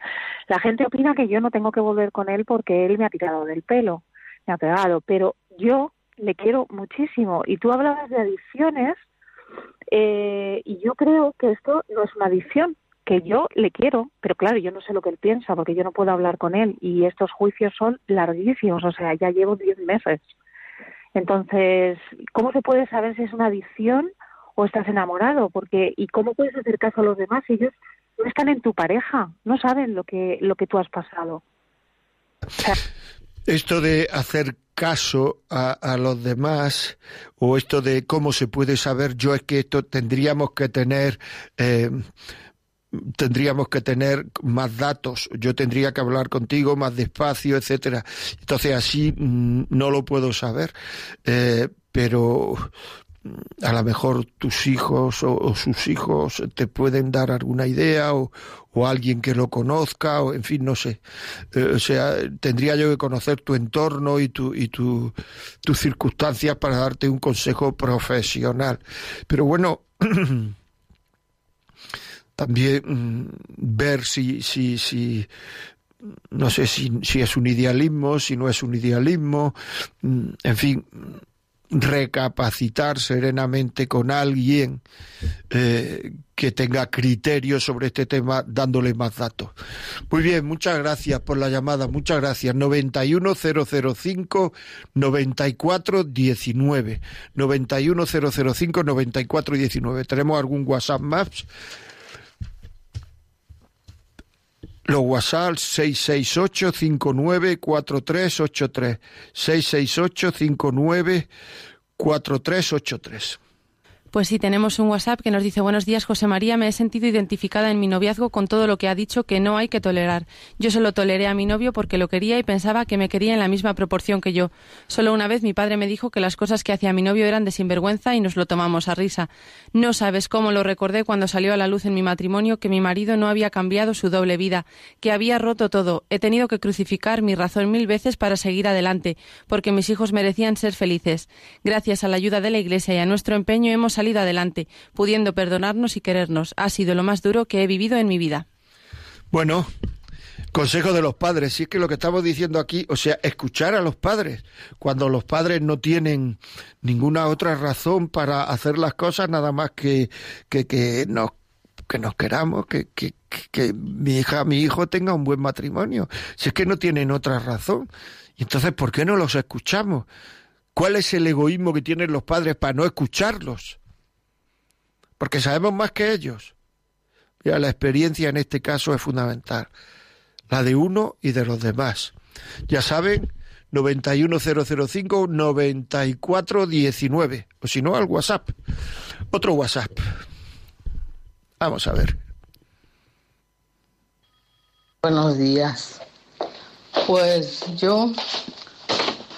la gente opina que yo no tengo que volver con él porque él me ha tirado del pelo, me ha pegado. Pero yo le quiero muchísimo. Y tú hablabas de adicciones eh, y yo creo que esto no es una adicción, que yo le quiero, pero claro, yo no sé lo que él piensa porque yo no puedo hablar con él y estos juicios son larguísimos, o sea, ya llevo 10 meses. Entonces, ¿cómo se puede saber si es una adicción o estás enamorado? Porque ¿y cómo puedes hacer caso a los demás si ellos no están en tu pareja, no saben lo que lo que tú has pasado? Esto de hacer caso a, los demás o esto de cómo se puede saber yo es que esto tendríamos que tener eh, tendríamos que tener más datos. Yo tendría que hablar contigo más despacio etcétera. Entonces así mm, no lo puedo saber. Eh, pero a lo mejor tus hijos o, sus hijos te pueden dar alguna idea o, o alguien que lo conozca o en fin no sé. Eh, o sea tendría yo que conocer tu entorno y tu y tu tus circunstancias para darte un consejo profesional. Pero bueno también mm, ver si si si no sé si, si es un idealismo, si no es un idealismo, mm, en fin, recapacitar serenamente con alguien eh, que tenga criterio sobre este tema dándole más datos. Muy bien, muchas gracias por la llamada, muchas gracias. 91005 9419 91005 9419. ¿Tenemos algún WhatsApp más? Los WhatsApp 668-594383. 668-594383. Pues sí, tenemos un WhatsApp que nos dice Buenos días, José María. Me he sentido identificada en mi noviazgo con todo lo que ha dicho que no hay que tolerar. Yo solo toleré a mi novio porque lo quería y pensaba que me quería en la misma proporción que yo. Solo una vez mi padre me dijo que las cosas que hacía mi novio eran de sinvergüenza y nos lo tomamos a risa. No sabes cómo lo recordé cuando salió a la luz en mi matrimonio que mi marido no había cambiado su doble vida, que había roto todo. He tenido que crucificar mi razón mil veces para seguir adelante, porque mis hijos merecían ser felices. Gracias a la ayuda de la Iglesia y a nuestro empeño hemos salido adelante, pudiendo perdonarnos y querernos. Ha sido lo más duro que he vivido en mi vida. Bueno, consejo de los padres, si es que lo que estamos diciendo aquí, o sea, escuchar a los padres, cuando los padres no tienen ninguna otra razón para hacer las cosas, nada más que, que, que nos que nos queramos, que, que, que mi hija, mi hijo tenga un buen matrimonio. Si es que no tienen otra razón. Y entonces, ¿por qué no los escuchamos? ¿Cuál es el egoísmo que tienen los padres para no escucharlos? Porque sabemos más que ellos. Mira, la experiencia en este caso es fundamental. La de uno y de los demás. Ya saben, 91005-9419. O si no, al WhatsApp. Otro WhatsApp. Vamos a ver. Buenos días. Pues yo,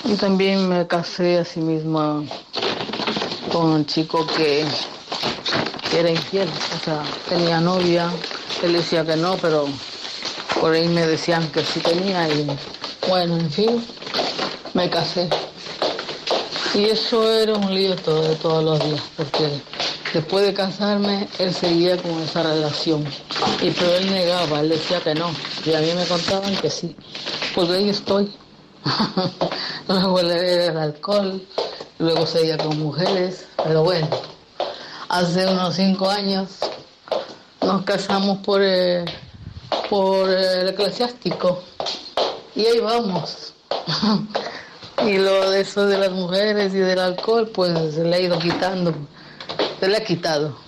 yo también me casé a sí misma con un chico que, que era infiel. O sea, tenía novia, él decía que no, pero por ahí me decían que sí tenía y bueno, en fin, me casé. Y eso era un lío todo, de todos los días, porque después de casarme, él seguía con esa relación. Y pero él negaba, él decía que no. Y a mí me contaban que sí. Pues ahí estoy. luego le era el alcohol, luego seguía con mujeres, pero bueno. Hace unos cinco años nos casamos por, eh, por el eclesiástico. Y ahí vamos. y lo de eso de las mujeres y del alcohol, pues se le ha ido quitando. Se le ha quitado.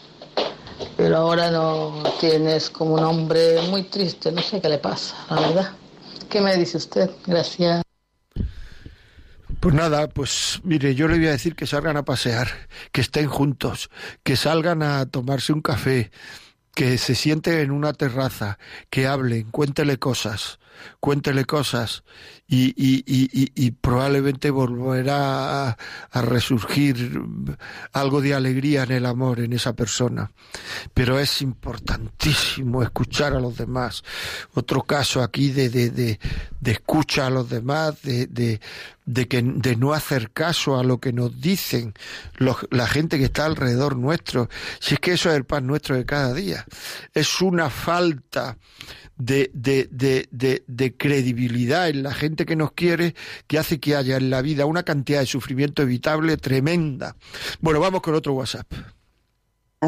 Pero ahora no tienes como un hombre muy triste, no sé qué le pasa, la verdad. ¿Qué me dice usted? Gracias. Pues nada, pues mire, yo le voy a decir que salgan a pasear, que estén juntos, que salgan a tomarse un café, que se sienten en una terraza, que hablen, cuéntele cosas, cuéntele cosas y, y, probablemente volverá a, resurgir algo de alegría en el amor en esa persona. Pero es importantísimo escuchar a los demás. Otro caso aquí de, de, de, escucha a los demás, de, de, de, que, de no hacer caso a lo que nos dicen los- la gente que está alrededor nuestro. Si es que eso es el pan nuestro de cada día. Es una falta de, de, de, de credibilidad en la gente que nos quiere que hace que haya en la vida una cantidad de sufrimiento evitable tremenda. Bueno, vamos con otro WhatsApp.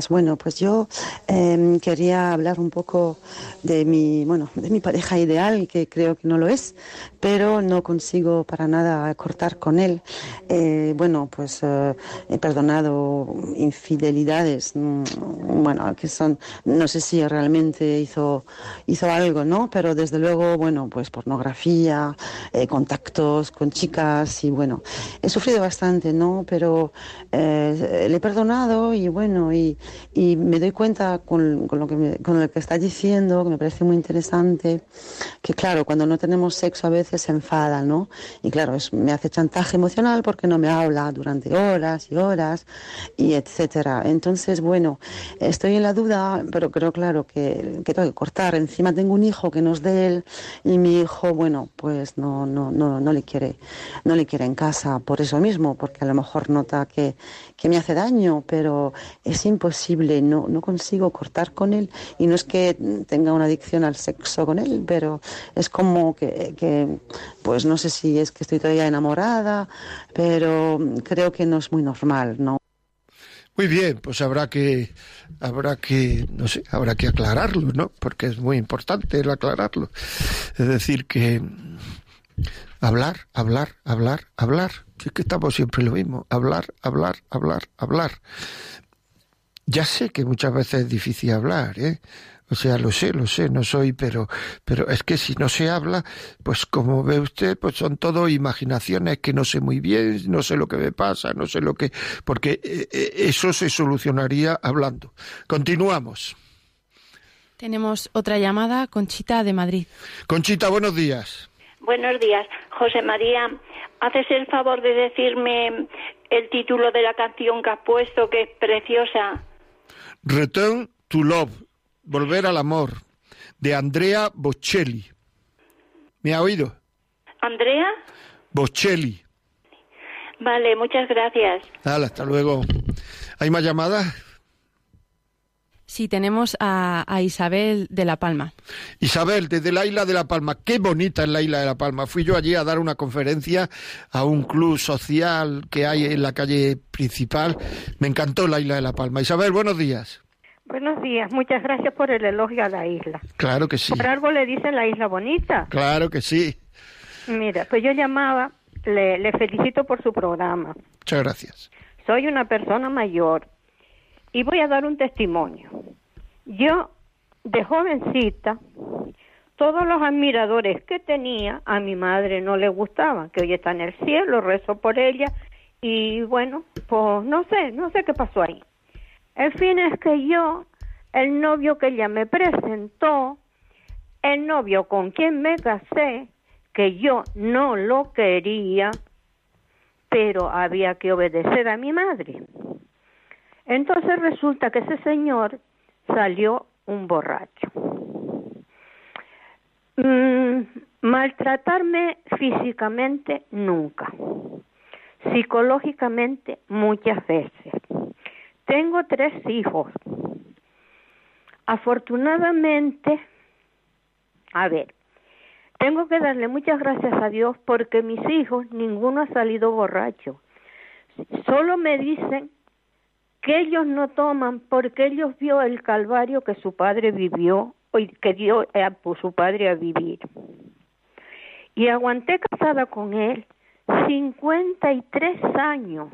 Bueno, pues yo eh, quería hablar un poco de mi, bueno, de mi pareja ideal, que creo que no lo es, pero no consigo para nada cortar con él. Eh, bueno, pues eh, he perdonado infidelidades, mm, bueno, que son, no sé si realmente hizo, hizo algo, ¿no? Pero desde luego, bueno, pues pornografía, eh, contactos con chicas y bueno, he sufrido bastante, ¿no? Pero eh, le he perdonado y bueno, y, y me doy cuenta con, lo que me- con lo que está diciendo, que me parece muy interesante, que claro, cuando no tenemos sexo a veces se enfada, ¿no? Y claro, es- me hace chantaje emocional porque no me habla durante horas y horas y etcétera. Entonces, bueno, estoy en la duda, pero creo claro que, que tengo que cortar. Encima tengo un hijo que no es de él y mi hijo, bueno, pues no, no, no, no le quiere, no le quiere en casa por eso mismo, porque a lo mejor nota que, que me hace daño, pero es imposible, no, no consigo cortar con él y no es que tenga una adicción al sexo con él, pero es como que, que pues no sé si es que estoy todavía enamorada, pero creo que no es muy normal, ¿no? Muy bien, pues habrá que, habrá que, no sé, habrá que aclararlo, ¿no? Porque es muy importante el aclararlo. Es decir, que hablar, hablar, hablar, hablar. Es que estamos siempre lo mismo. Hablar, hablar, hablar, hablar. Ya sé que muchas veces es difícil hablar, ¿eh? O sea, lo sé, lo sé, no soy, pero, pero es que si no se habla, pues como ve usted, pues son todo imaginaciones que no sé muy bien, no sé lo que me pasa, no sé lo que, porque eh, eh, eso se solucionaría hablando. Continuamos. Tenemos otra llamada, Conchita de Madrid. Conchita, buenos días. Buenos días. José María, ¿haces el favor de decirme el título de la canción que has puesto, que es preciosa? Return to Love, Volver al Amor, de Andrea Bocelli. ¿Me ha oído? ¿Andrea? Bocelli. Vale, muchas gracias. Hasta luego. ¿Hay más llamadas? Sí, tenemos a, a Isabel de La Palma. Isabel, desde la isla de La Palma. Qué bonita es la isla de La Palma. Fui yo allí a dar una conferencia a un club social que hay en la calle principal. Me encantó la isla de La Palma. Isabel, buenos días. Buenos días, muchas gracias por el elogio a la isla. Claro que sí. Por algo le dicen la isla bonita. Claro que sí. Mira, pues yo llamaba, le, le felicito por su programa. Muchas gracias. Soy una persona mayor y voy a dar un testimonio. Yo, de jovencita, todos los admiradores que tenía a mi madre no le gustaban, que hoy está en el cielo, rezo por ella y bueno, pues no sé, no sé qué pasó ahí. El fin es que yo, el novio que ella me presentó, el novio con quien me casé, que yo no lo quería, pero había que obedecer a mi madre. Entonces resulta que ese señor salió un borracho. Mm, maltratarme físicamente nunca. Psicológicamente muchas veces. Tengo tres hijos. Afortunadamente, a ver, tengo que darle muchas gracias a Dios porque mis hijos, ninguno ha salido borracho. Solo me dicen que ellos no toman porque ellos vio el calvario que su padre vivió y que dio a su padre a vivir. Y aguanté casada con él 53 años.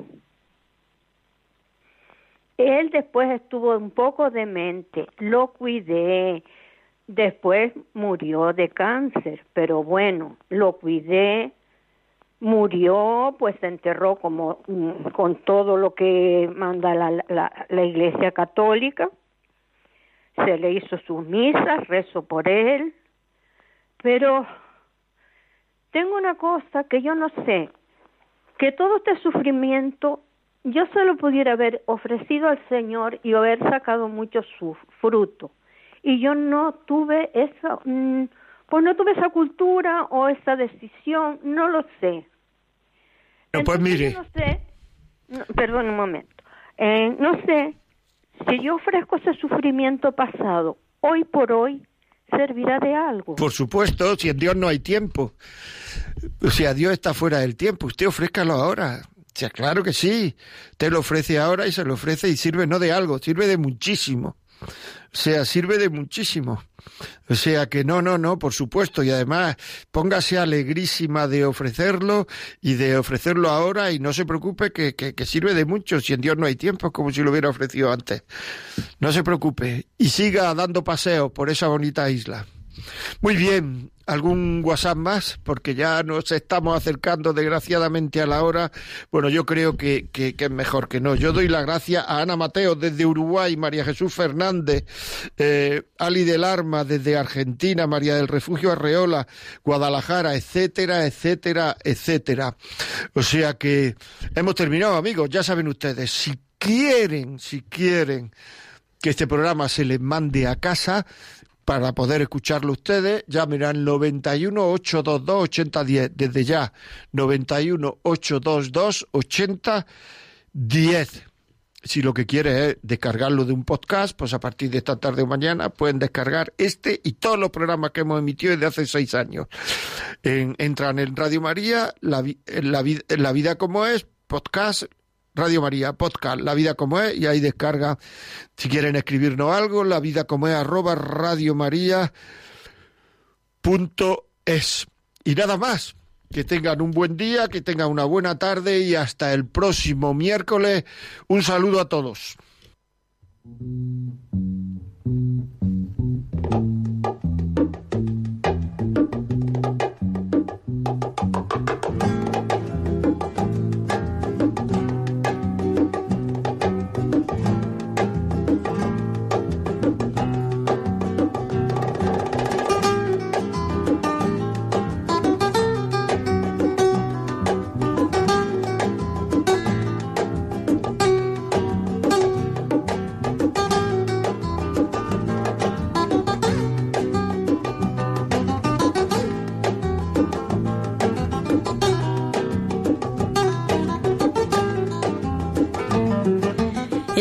Él después estuvo un poco demente, lo cuidé, después murió de cáncer, pero bueno, lo cuidé, murió, pues se enterró como mm, con todo lo que manda la, la, la Iglesia Católica, se le hizo sus misas, rezo por él, pero tengo una cosa que yo no sé, que todo este sufrimiento yo se lo pudiera haber ofrecido al Señor y haber sacado mucho su fruto. Y yo no tuve esa, mm, pues no tuve esa cultura o esa decisión, no lo sé. No, pues mire. No sé, no, perdón un momento, eh, no sé si yo ofrezco ese sufrimiento pasado, hoy por hoy, servirá de algo. Por supuesto, si en Dios no hay tiempo. O sea, Dios está fuera del tiempo. Usted ofrézcalo ahora. O sea, claro que sí. Te lo ofrece ahora y se lo ofrece y sirve no de algo, sirve de muchísimo. O sea, sirve de muchísimo. O sea que no, no, no, por supuesto. Y además, póngase alegrísima de ofrecerlo y de ofrecerlo ahora y no se preocupe que, que, sirve de mucho. Si en Dios no hay tiempo, es como si lo hubiera ofrecido antes. No se preocupe. Y siga dando paseos por esa bonita isla. Muy bien, ¿algún WhatsApp más? Porque ya nos estamos acercando desgraciadamente a la hora. Bueno, yo creo que, que, es mejor que no. Yo doy la gracia a Ana Mateo desde Uruguay, María Jesús Fernández, eh, Ali del Arma desde Argentina, María del Refugio Arreola, Guadalajara, etcétera, etcétera, etcétera. O sea que hemos terminado, amigos. Ya saben ustedes, si quieren, si quieren que este programa se les mande a casa, para poder escucharlo ustedes, llamen al 91 822 8010 desde ya 91 822 8010 si lo que quiere es descargarlo de un podcast, pues a partir de esta tarde o mañana pueden descargar este y todos los programas que hemos emitido desde hace seis años. En, entran en Radio María, la, la, la vida como es, podcast, Radio María, podcast, La Vida Como Es, y ahí descarga, si quieren escribirnos algo, la vida como es, arroba radiomaria.es. Y nada más, que tengan un buen día, que tengan una buena tarde y hasta el próximo miércoles. Un saludo a todos.